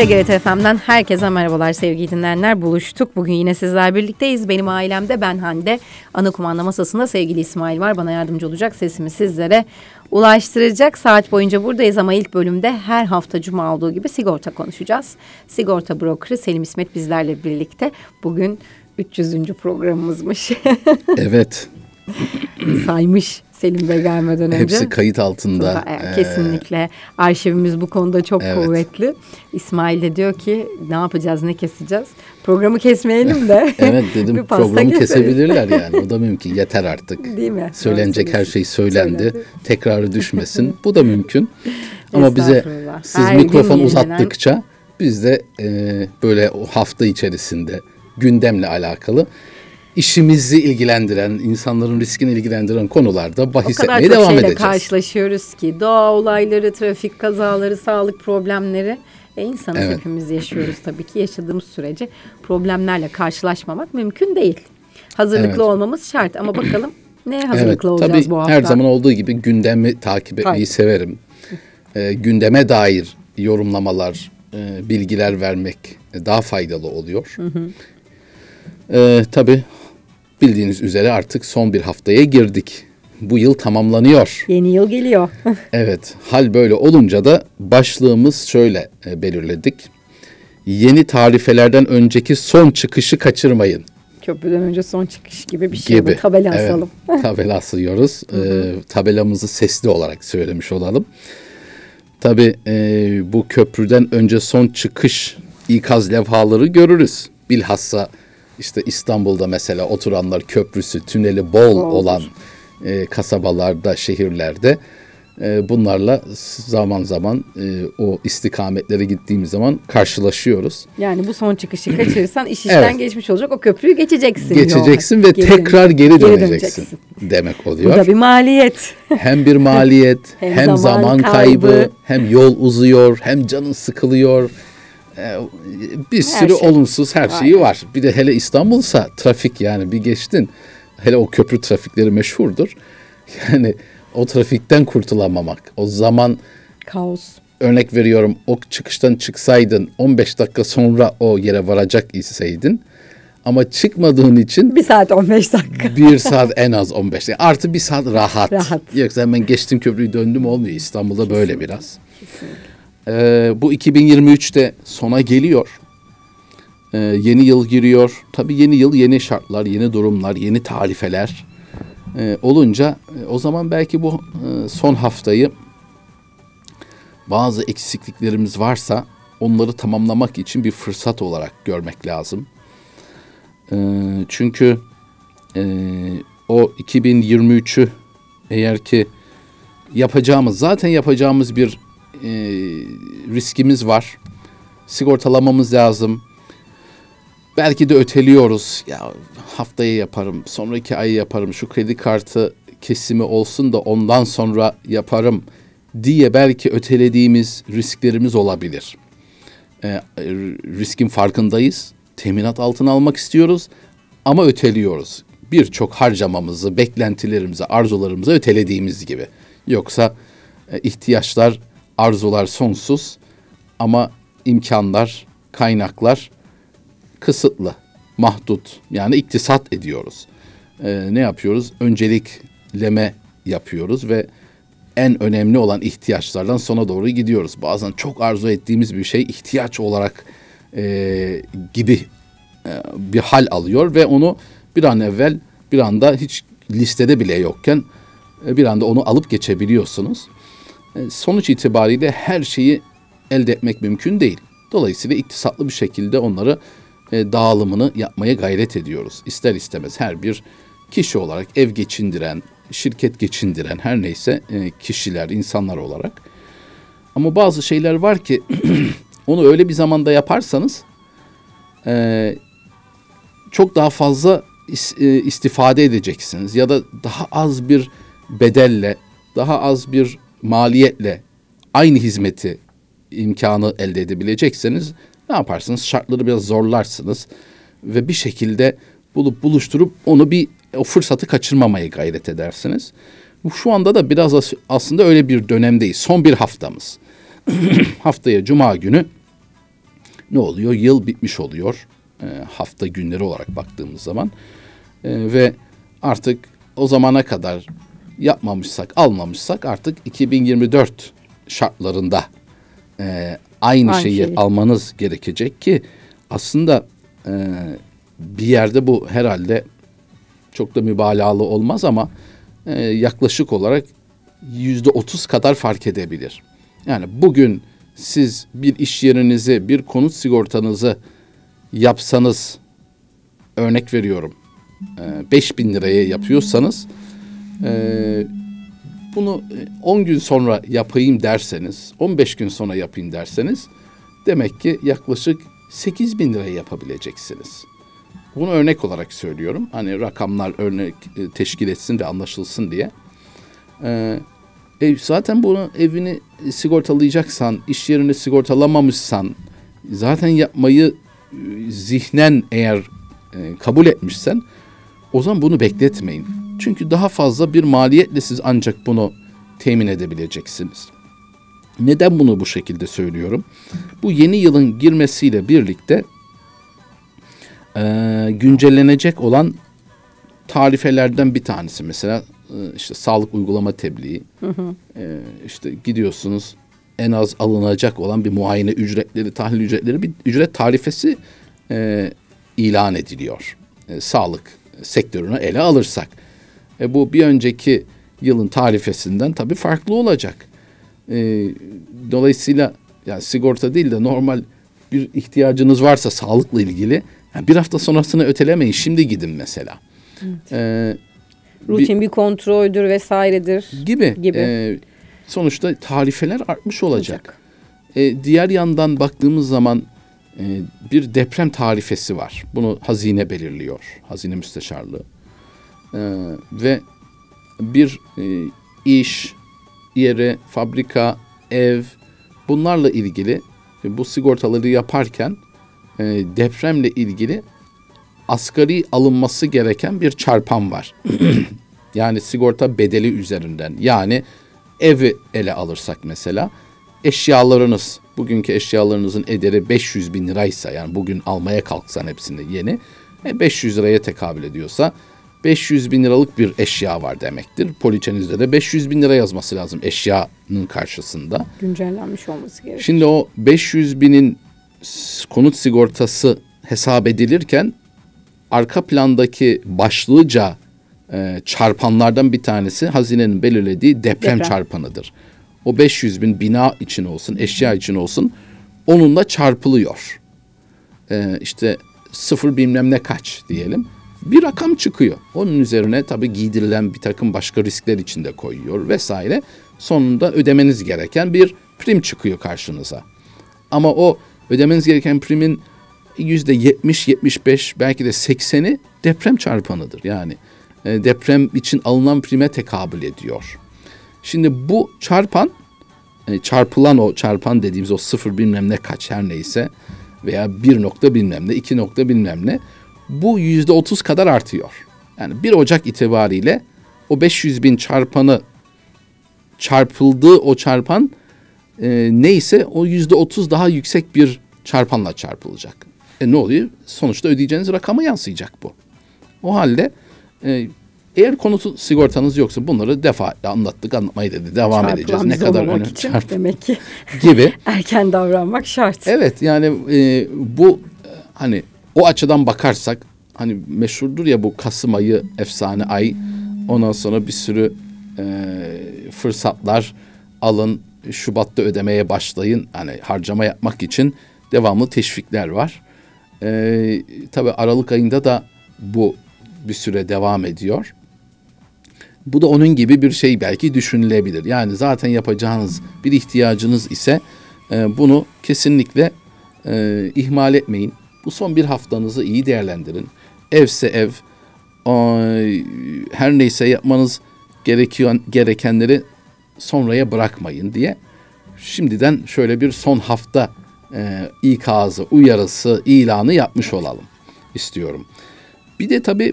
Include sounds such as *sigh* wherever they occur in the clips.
TGRT FM'den herkese merhabalar sevgili dinleyenler. Buluştuk. Bugün yine sizler birlikteyiz. Benim ailemde ben Hande. Ana kumanda masasında sevgili İsmail var. Bana yardımcı olacak. Sesimi sizlere ulaştıracak. Saat boyunca buradayız ama ilk bölümde her hafta cuma olduğu gibi sigorta konuşacağız. Sigorta brokeri Selim İsmet bizlerle birlikte. Bugün 300. programımızmış. *laughs* evet. Saymış Selim Bey gelmeden önce. Hepsi kayıt altında. Ee, kesinlikle. Arşivimiz bu konuda çok evet. kuvvetli. İsmail de diyor ki ne yapacağız, ne keseceğiz? Programı kesmeyelim de. *laughs* evet dedim *laughs* programı keseriz. kesebilirler *laughs* yani. O da mümkün. Yeter artık. Değil mi? Söylenecek her şey söylendi. söylendi. Tekrarı düşmesin. bu da mümkün. Ama bize siz her mikrofon uzattıkça biz de e, böyle o hafta içerisinde gündemle alakalı işimizi ilgilendiren, insanların riskini ilgilendiren konularda bahis etmeye devam edeceğiz. O kadar çok şeyle karşılaşıyoruz ki doğa olayları, trafik kazaları, sağlık problemleri. E insanız evet. hepimiz yaşıyoruz tabii ki yaşadığımız sürece problemlerle karşılaşmamak mümkün değil. Hazırlıklı evet. olmamız şart ama bakalım ne hazırlıklı evet, olacağız tabii bu hafta? Her zaman olduğu gibi gündemi takip etmeyi Hayır. severim. E, gündeme dair yorumlamalar, e, bilgiler vermek daha faydalı oluyor. Hı hı. E, tabii Bildiğiniz üzere artık son bir haftaya girdik. Bu yıl tamamlanıyor. Yeni yıl geliyor. *laughs* evet, hal böyle olunca da başlığımız şöyle e, belirledik. Yeni tarifelerden önceki son çıkışı kaçırmayın. Köprüden önce son çıkış gibi bir şey gibi. bu. Tabela evet, asalım. *laughs* *laughs* tabela asıyoruz. ee, tabelamızı sesli olarak söylemiş olalım. Tabii e, bu köprüden önce son çıkış ikaz levhaları görürüz. Bilhassa işte İstanbul'da mesela oturanlar köprüsü, tüneli bol Olur. olan e, kasabalarda, şehirlerde e, bunlarla zaman zaman e, o istikametlere gittiğimiz zaman karşılaşıyoruz. Yani bu son çıkışı kaçırırsan iş işten evet. geçmiş olacak. O köprüyü geçeceksin. Geçeceksin ve geri tekrar geri, geri döneceksin, döneceksin demek oluyor. Bu da bir maliyet. Hem bir maliyet, *laughs* hem, hem zaman, zaman kaybı, kaybı, hem yol uzuyor, hem canın sıkılıyor bir sürü şey. olumsuz her şeyi Aynen. var. Bir de hele İstanbul'sa trafik yani bir geçtin. Hele o köprü trafikleri meşhurdur. *laughs* Yani o trafikten kurtulamamak. O zaman kaos. Örnek veriyorum o çıkıştan çıksaydın 15 dakika sonra o yere varacak iseydin. Ama çıkmadığın için bir saat 15 dakika. *laughs* bir saat en az 15 dakika. Artı bir saat rahat. Rahat. Yoksa hemen geçtim köprüyü döndüm olmuyor. İstanbul'da Kesinlikle. böyle biraz. Kesinlikle. Ee, bu 2023'te sona geliyor. Ee, yeni yıl giriyor. Tabii yeni yıl yeni şartlar, yeni durumlar, yeni tarifeler ee, olunca e, o zaman belki bu e, son haftayı bazı eksikliklerimiz varsa onları tamamlamak için bir fırsat olarak görmek lazım. Ee, çünkü e, o 2023'ü eğer ki yapacağımız zaten yapacağımız bir e, riskimiz var. Sigortalamamız lazım. Belki de öteliyoruz. Ya haftaya yaparım, sonraki ay yaparım. Şu kredi kartı kesimi olsun da ondan sonra yaparım diye belki ötelediğimiz risklerimiz olabilir. E, riskin farkındayız. Teminat altına almak istiyoruz ama öteliyoruz. Birçok harcamamızı, beklentilerimizi, arzularımızı ötelediğimiz gibi. Yoksa e, ihtiyaçlar arzular sonsuz ama imkanlar, kaynaklar kısıtlı, mahdut. Yani iktisat ediyoruz. Ee, ne yapıyoruz? Öncelikleme yapıyoruz ve en önemli olan ihtiyaçlardan sona doğru gidiyoruz. Bazen çok arzu ettiğimiz bir şey ihtiyaç olarak e, gibi e, bir hal alıyor ve onu bir an evvel bir anda hiç listede bile yokken e, bir anda onu alıp geçebiliyorsunuz. E, sonuç itibariyle her şeyi elde etmek mümkün değil. Dolayısıyla iktisatlı bir şekilde onları e, dağılımını yapmaya gayret ediyoruz. İster istemez her bir kişi olarak ev geçindiren, şirket geçindiren her neyse e, kişiler, insanlar olarak. Ama bazı şeyler var ki *clears throat* onu öyle bir zamanda yaparsanız çok daha fazla istifade edeceksiniz ya da daha az bir bedelle, daha az bir maliyetle aynı hizmeti imkanı elde edebilecekseniz ne yaparsınız? Şartları biraz zorlarsınız ve bir şekilde bulup buluşturup onu bir o fırsatı kaçırmamaya gayret edersiniz. Şu anda da biraz aslında öyle bir dönemdeyiz. Son bir haftamız. *clears throat* Haftaya cuma günü ne oluyor? Yıl bitmiş oluyor. E, hafta günleri olarak baktığımız zaman. E, ve artık o zamana kadar yapmamışsak, almamışsak artık 2024 şartlarında e, aynı, Aynı şeyi şeyi. almanız gerekecek ki aslında e, bir yerde bu herhalde çok da mübalağalı olmaz ama e, yaklaşık olarak yüzde otuz kadar fark edebilir. Yani bugün siz bir iş yerinizi, bir konut sigortanızı yapsanız, örnek veriyorum, e, 5 bin liraya yapıyorsanız, e, bunu e, 10 gün sonra yapayım derseniz, 15 gün sonra yapayım derseniz, demek ki yaklaşık 8 bin liraya yapabileceksiniz. Bunu örnek olarak söylüyorum. Hani rakamlar örnek e, teşkil etsin de anlaşılsın diye. Ee, e, zaten bunu evini sigortalayacaksan, iş yerini sigortalamamışsan, zaten yapmayı e, zihnen eğer e, kabul etmişsen, o zaman bunu bekletmeyin. Çünkü daha fazla bir maliyetle siz ancak bunu temin edebileceksiniz. Neden bunu bu şekilde söylüyorum? Bu yeni yılın girmesiyle birlikte e, güncellenecek olan tarifelerden bir tanesi mesela e, işte sağlık uygulama tebliği. E, işte gidiyorsunuz en az alınacak olan bir muayene ücretleri, tahlil ücretleri bir ücret tarifesi e, ilan ediliyor. E, sağlık sektörünü ele alırsak. E, bu bir önceki yılın tarifesinden tabii farklı olacak. E, dolayısıyla yani sigorta değil de normal bir ihtiyacınız varsa sağlıkla ilgili yani bir hafta sonrasını ötelemeyin. Şimdi gidin mesela. E, Rutin bir kontroldür vesairedir. gibi. Gibi. E, sonuçta tarifeler artmış olacak. Olacak. E, diğer yandan baktığımız zaman e, bir deprem tarifesi var. Bunu hazine belirliyor. Hazine müsteşarlığı. E, ve bir e, iş, yeri, fabrika, ev bunlarla ilgili e, bu sigortaları yaparken e, depremle ilgili asgari alınması gereken bir çarpan var. *clears throat* yani sigorta bedeli üzerinden. Yani evi ele alırsak mesela eşyalarınız bugünkü eşyalarınızın ederi 500 bin liraysa yani bugün almaya kalksan hepsini yeni e, 500 liraya tekabül ediyorsa 500 bin liralık bir eşya var demektir. Poliçenizde de 500 bin lira yazması lazım eşyanın karşısında. Güncellenmiş olması gerekiyor. Şimdi o 500 binin konut sigortası hesap edilirken arka plandaki başlıca e, çarpanlardan bir tanesi hazinenin belirlediği deprem, Deprem. çarpanıdır. O 500 bin bina için olsun, eşya için olsun onunla çarpılıyor. E, işte sıfır bilmem ne kaç diyelim. Bir rakam çıkıyor. Onun üzerine tabii giydirilen bir takım başka riskler içinde koyuyor vesaire. Sonunda ödemeniz gereken bir prim çıkıyor karşınıza. Ama o ödemeniz gereken primin yüzde 70, 75 belki de 80'i deprem çarpanıdır. Yani e, deprem için alınan prime tekabül ediyor. Şimdi bu çarpan e, çarpılan o çarpan dediğimiz o sıfır bilmem ne kaç her neyse veya bir nokta bilmem ne iki nokta bilmem ne bu yüzde otuz kadar artıyor. Yani 1 Ocak itibariyle o 500 bin çarpanı çarpıldığı o çarpan e, neyse o yüzde otuz daha yüksek bir çarpanla çarpılacak. E ne oluyor? Sonuçta ödeyeceğiniz rakama yansıyacak bu. O halde e, eğer konut sigortanız yoksa bunları defaatle anlattık anlatmayı dedi. Devam Çarpılan edeceğiz. Ne kadar önemli çarp demek ki gibi. *laughs* erken davranmak şart. Evet yani e, bu e, hani o açıdan bakarsak hani meşhurdur ya bu Kasım ayı efsane ay. Ondan sonra bir sürü e, fırsatlar alın. Şubat'ta ödemeye başlayın. Hani harcama yapmak için devamlı teşvikler var. E, tabii Aralık ayında da bu bir süre devam ediyor. Bu da onun gibi bir şey belki düşünülebilir. Yani zaten yapacağınız bir ihtiyacınız ise e, bunu kesinlikle e, ihmal etmeyin. Bu son bir haftanızı iyi değerlendirin. Evse ev, her neyse yapmanız gerekiyor gerekenleri sonraya bırakmayın diye şimdiden şöyle bir son hafta e, ikazı, uyarısı, ilanı yapmış olalım istiyorum. Bir de tabii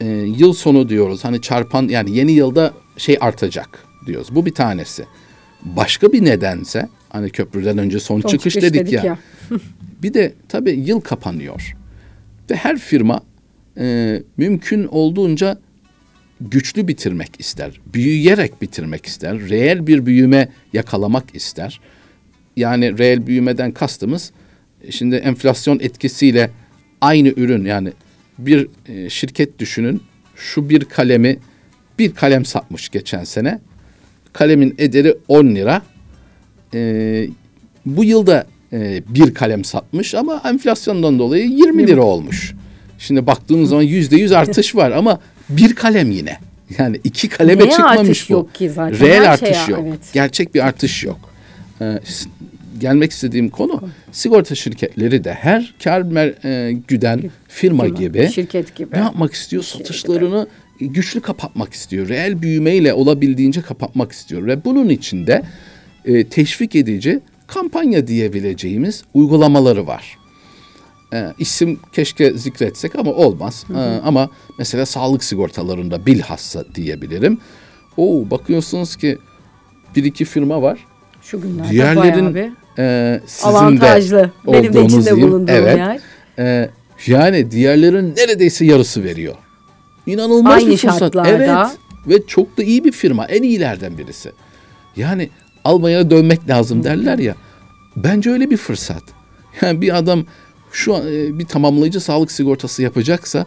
e, yıl sonu diyoruz. Hani çarpan yani yeni yılda şey artacak diyoruz. Bu bir tanesi. Başka bir nedense hani köprüden önce son, Son çıkış, çıkış dedik, dedik ya. ya. *laughs* bir de tabii yıl kapanıyor. Ve her firma e, mümkün olduğunca güçlü bitirmek ister. Büyüyerek bitirmek ister. Reel bir büyüme yakalamak ister. Yani reel büyümeden kastımız e, şimdi enflasyon etkisiyle aynı ürün yani bir e, şirket düşünün şu bir kalemi bir kalem satmış geçen sene. Kalemin ederi 10 lira. E, bu yılda e, bir kalem satmış ama enflasyondan dolayı 20 lira olmuş. Şimdi baktığımız zaman yüzde yüz artış var ama bir kalem yine. Yani iki kaleme Neye çıkmamış artış bu. yok ki zaten? Reel Her artış şeye, yok. evet. Gerçek bir artış yok. Ee, gelmek istediğim konu sigorta şirketleri de her kar e, güden firma, Firma, gibi şirket gibi. ne yapmak istiyor? Satışlarını güçlü kapatmak istiyor. Reel büyümeyle olabildiğince kapatmak istiyor ve bunun içinde e, teşvik edici kampanya diyebileceğimiz uygulamaları var. E, isim keşke zikretsek ama olmaz. E, ama mesela sağlık sigortalarında bilhassa diyebilirim. Oo bakıyorsunuz ki bir iki firma var. Şu günlerde Diğerlerin bayağı bir e, sizin avantajlı. de Benim de içinde diyeyim. bulunduğum evet. yer. E, yani diğerlerin neredeyse yarısı veriyor. İnanılmaz Aynı bir fırsat. şartlarda. Evet ve çok da iyi bir firma. En iyilerden birisi. Yani almaya dönmek lazım derler ya. Bence öyle bir fırsat. *laughs* Yani bir adam şu an e, bir tamamlayıcı sağlık sigortası yapacaksa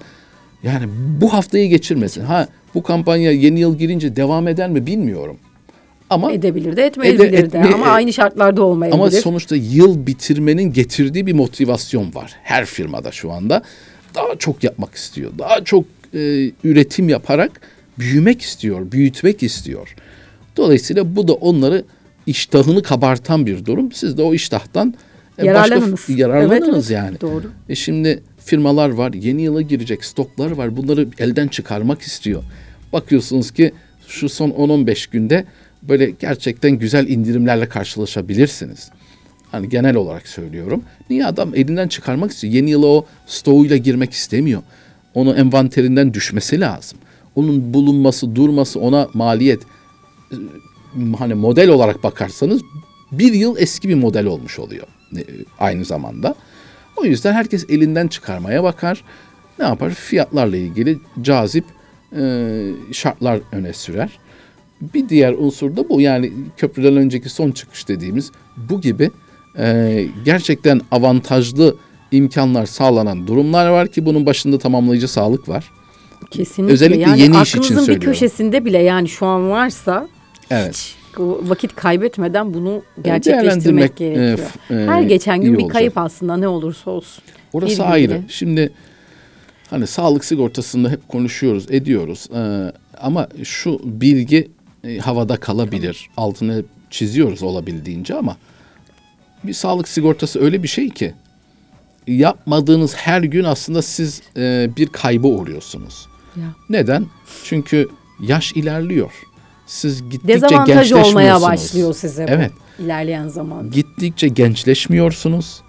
yani bu haftayı geçirmesin. Ha bu kampanya yeni yıl girince devam eder mi bilmiyorum. Ama Edebilir de etmeyebilir de etme- ama aynı şartlarda olmayabilir. ama sonuçta yıl bitirmenin getirdiği bir motivasyon var. Her firmada şu anda daha çok yapmak istiyor. Daha çok e, üretim yaparak büyümek istiyor, büyütmek istiyor. Dolayısıyla bu da onları iştahını kabartan bir durum. Siz de o iştahtan e, Yararlanınız. başka yararlanınız Evet, evet. yani. Doğru. E şimdi firmalar var, yeni yıla girecek stoklar var. Bunları elden çıkarmak istiyor. Bakıyorsunuz ki şu son 10-15 günde böyle gerçekten güzel indirimlerle karşılaşabilirsiniz. Hani genel olarak söylüyorum. Niye adam elinden çıkarmak istiyor? Yeni yıla o stoğuyla girmek istemiyor. Onu envanterinden düşmesi lazım. Onun bulunması, durması ona maliyet. Hani model olarak bakarsanız bir yıl eski bir model olmuş oluyor e, aynı zamanda. O yüzden herkes elinden çıkarmaya bakar. Ne yapar? Fiyatlarla ilgili cazip e, şartlar öne sürer. Bir diğer unsur da bu. Yani köprüden önceki son çıkış dediğimiz bu gibi e, gerçekten avantajlı imkanlar sağlanan durumlar var ki bunun başında tamamlayıcı sağlık var. Kesinlikle. Özellikle yani yeni iş için aklınızın bir söylüyorum. köşesinde bile yani şu an varsa Evet. hiç vakit kaybetmeden bunu değerlendirmek, gerçekleştirmek gerekiyor. e, f- e, Her geçen gün bir olacak. kayıp aslında ne olursa olsun. Orası Bir ayrı. bilgi. Şimdi hani sağlık sigortasında hep konuşuyoruz, ediyoruz. Ee, ama şu bilgi e, havada kalabilir. Altını çiziyoruz olabildiğince ama bir sağlık sigortası öyle bir şey ki yapmadığınız her gün aslında siz e, bir kayba uğruyorsunuz. Ya. Neden? Çünkü yaş ilerliyor. Siz gittikçe Dezavantaj olmaya başlıyor size bu Evet. ilerleyen zaman. Gittikçe gençleşmiyorsunuz.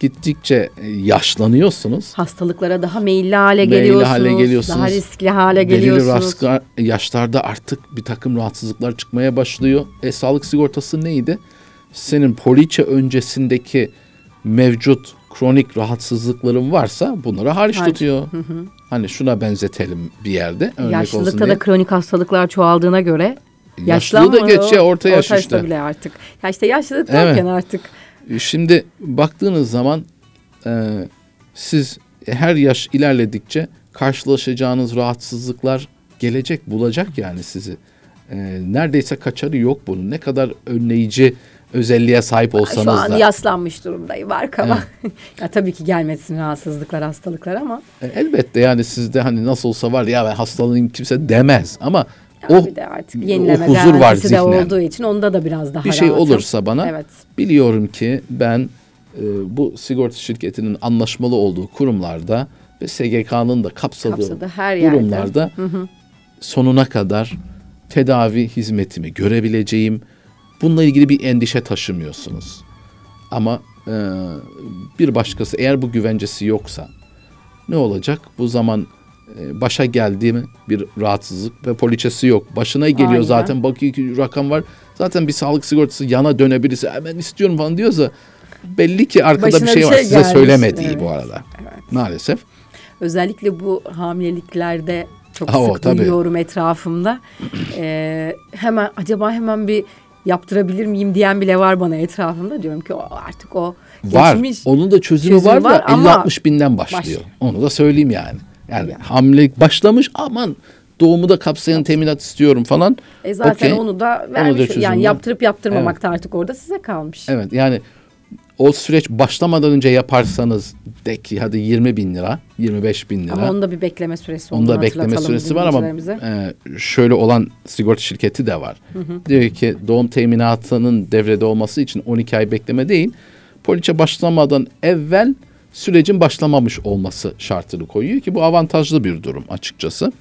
Gittikçe e, yaşlanıyorsunuz. Hastalıklara daha meyilli hale Meyilli geliyorsunuz. hale geliyorsunuz. Daha riskli hale Belirli geliyorsunuz. raskar- yaşlarda artık bir takım rahatsızlıklar çıkmaya başlıyor. E sağlık sigortası neydi? Senin poliçe öncesindeki mevcut kronik rahatsızlıkların varsa bunları hariç Hariç. tutuyor. Hani şuna benzetelim bir yerde örnek olsun Yaşlılıkta diye. da kronik hastalıklıklar çoğaldığına göre Yaşlılığı da geç ya, orta yaş yaşta işte. bile artık. Ya işte yaşlılık Evet. derken artık Şimdi baktığınız zaman e, siz her yaş ilerledikçe karşılaşacağınız rahatsızlıklar gelecek, bulacak yani sizi. E, neredeyse kaçarı yok bunun. Ne kadar önleyici özelliğe sahip olsanız şu an da. yaslanmış durumdayım arkama. *laughs* ya tabii ki gelmesin rahatsızlıklar, hastalıklar ama E, elbette yani sizde hani nasıl olsa var ya ben hastalığım kimse demez ama ya o, de artık o yenileme huzur var de zihnen. olduğu için onda da biraz daha bir şey rahatım. olursa bana Evet. biliyorum ki ben e, bu sigorta şirketinin anlaşmalı olduğu kurumlarda ve SGK'nın da kapsadığı, Kapsadığı her durumlarda sonuna kadar tedavi hizmetimi görebileceğim. Bununla ilgili bir endişe taşımıyorsunuz. Ama e, bir başkası eğer bu güvencesi yoksa ne olacak? Bu zaman e, başa geldi mi bir rahatsızlık ve poliçesi yok. Başına geliyor Aynen. zaten bakıyor ki rakam var. Zaten bir sağlık sigortası yana dönebilirse hemen istiyorum falan diyorsa belli ki arkada Başına bir şey var. şey Size gelmiş. söylemediği Evet. bu arada. Evet. Maalesef. Özellikle bu hamileliklerde çok Ha, o, sık tabii. duyuyorum etrafımda. *clears throat* Ee, hemen acaba hemen bir yaptırabilir miyim diyen bile var bana etrafımda. Diyorum ki o artık o Var. geçmiş. Onun da çözümü, Çözümü var, var da ama 50-60 binden başlıyor. başlıyor. Onu da söyleyeyim yani. Yani Ya. hamilelik başlamış aman doğumu da kapsayan teminat istiyorum falan. E zaten Okey. onu da Onu da vermiş. yani var. yaptırıp yaptırmamak da artık orada size kalmış. Evet yani o süreç başlamadan önce yaparsanız de ki hadi 20 bin lira, 25 bin lira. Ama onun da bir bekleme süresi olduğunu Onda bekleme süresi var ama e, şöyle olan sigorta şirketi de var. Diyor ki doğum teminatının devrede olması için 12 ay bekleme değil, poliçe başlamadan evvel sürecin başlamamış olması şartını koyuyor ki bu avantajlı bir durum açıkçası.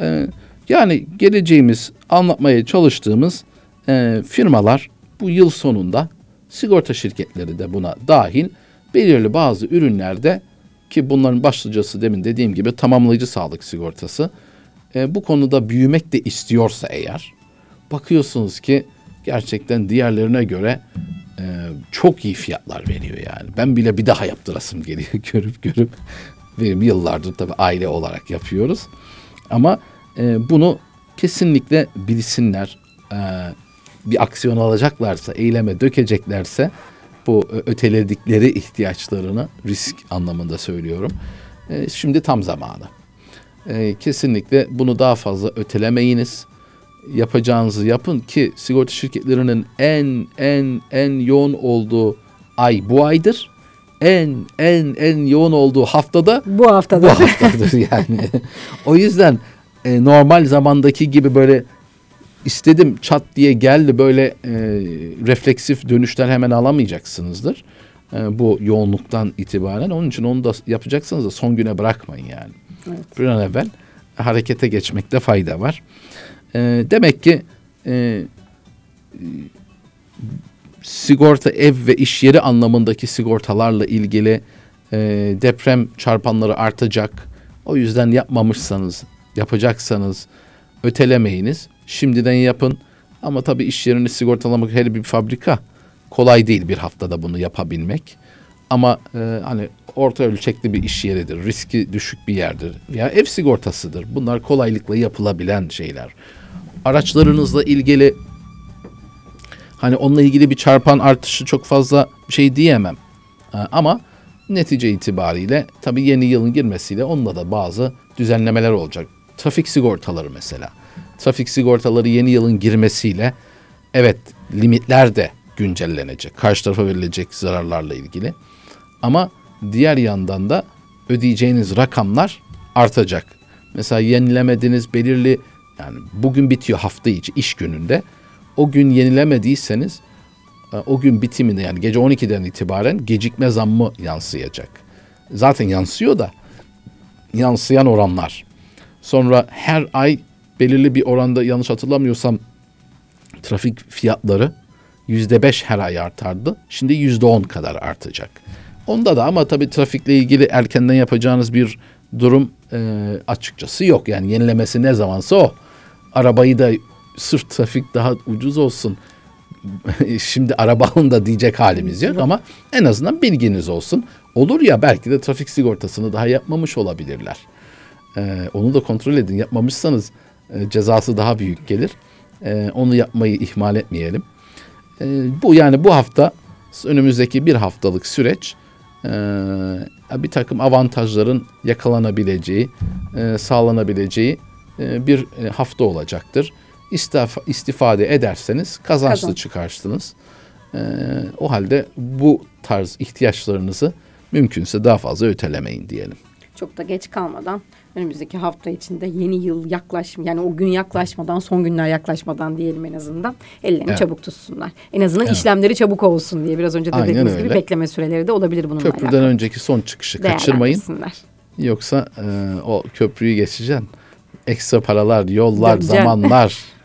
E, yani geleceğimiz anlatmaya çalıştığımız e, firmalar bu yıl sonunda sigorta şirketleri de buna dahil belirli bazı ürünlerde ki bunların başlıcası demin dediğim gibi tamamlayıcı sağlık sigortası e, bu konuda büyümek de istiyorsa eğer bakıyorsunuz ki gerçekten diğerlerine göre e, çok iyi fiyatlar veriyor yani. Ben bile bir daha yaptırasım geliyor *laughs* görüp görüp benim yıllardır tabii aile olarak yapıyoruz. Ama e, bunu kesinlikle bilsinler. E, bir aksiyon alacaklarsa, eyleme dökeceklerse bu öteledikleri ihtiyaçlarını risk anlamında söylüyorum. E, şimdi tam zamanı. E, kesinlikle bunu daha fazla ötelemeyiniz. Yapacağınızı yapın ki sigorta şirketlerinin en en en yoğun olduğu ay bu aydır. En en en yoğun olduğu haftada Bu bu haftada. haftadır yani. *laughs* o yüzden e, normal zamandaki gibi böyle istedim çat diye geldi böyle e, refleksif dönüşler hemen alamayacaksınızdır. E, bu yoğunluktan itibaren. Onun için onu da yapacaksanız da son güne bırakmayın yani. Bir an evvel harekete geçmekte fayda var. E, demek ki e, sigorta ev ve iş yeri anlamındaki sigortalarla ilgili e, deprem çarpanları artacak. O yüzden yapmamışsanız, yapacaksanız ötelemeyiniz. Şimdiden yapın. Ama tabii iş yerini sigortalamak her bir fabrika kolay değil bir haftada bunu yapabilmek. Ama e, hani orta ölçekli bir iş yeridir, riski düşük bir yerdir. Ya ev sigortasıdır. Bunlar kolaylıkla yapılabilen şeyler. Araçlarınızla ilgili Hani onunla ilgili bir çarpan artışı çok fazla şey diyemem. Ee, Ama netice itibariyle tabii yeni yılın girmesiyle onunla da bazı düzenlemeler olacak. Trafik sigortaları mesela. Trafik sigortaları yeni yılın girmesiyle evet limitler de güncellenecek. Karşı tarafa verilecek zararlarla ilgili. Ama diğer yandan da ödeyeceğiniz rakamlar artacak. Mesela yenilemediğiniz belirli yani bugün bitiyor hafta içi iş gününde. O gün yenilemediyseniz e, o gün bitiminde yani gece 12'den itibaren gecikme zammı yansıyacak. Zaten yansıyor da yansıyan oranlar. Sonra her ay belirli bir oranda yanlış hatırlamıyorsam trafik fiyatları yüzde beş her ay artardı. Şimdi yüzde on kadar artacak. Onda da ama tabii trafikle ilgili erkenden yapacağınız bir durum e, açıkçası yok. Yani yenilemesi ne zamansa o. Arabayı da sırf trafik daha ucuz olsun. *laughs* Şimdi araba alın da diyecek halimiz yok ama en azından bilginiz olsun. Olur ya belki de trafik sigortasını daha yapmamış olabilirler. Ee, onu da kontrol edin. Yapmamışsanız e, cezası daha büyük gelir. Ee, onu yapmayı ihmal etmeyelim. Ee, bu yani bu hafta önümüzdeki bir haftalık süreç e, bir takım avantajların yakalanabileceği, e, sağlanabileceği e, bir e, hafta olacaktır. İstifa, istifade ederseniz kazançlı Kazan. çıkarsınız. E, o halde bu tarz ihtiyaçlarınızı mümkünse daha fazla ötelemeyin diyelim. Çok da geç kalmadan önümüzdeki hafta içinde yeni yıl yaklaşım yani o gün yaklaşmadan son günler yaklaşmadan diyelim en azından ellerini Evet. çabuk tutsunlar. En azından Evet. işlemleri çabuk olsun diye biraz önce de Aynen dediğimiz gibi öyle. bekleme süreleri de olabilir bununla Köprüden alakalı. önceki son çıkışı kaçırmayın. Yoksa e, o köprüyü geçeceksin. Ekstra paralar, yollar, Döneceksin. zamanlar *laughs*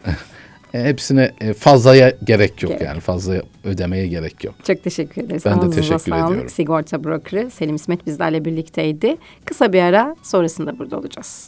e, hepsine e, fazlaya gerek yok Gerek. yani fazla ödemeye gerek yok. Çok teşekkür ederiz. Ben de Ağzınıza teşekkür sağlık. ediyorum. Sigorta brokerı Selim İsmet bizlerle birlikteydi. Kısa bir ara sonrasında burada olacağız.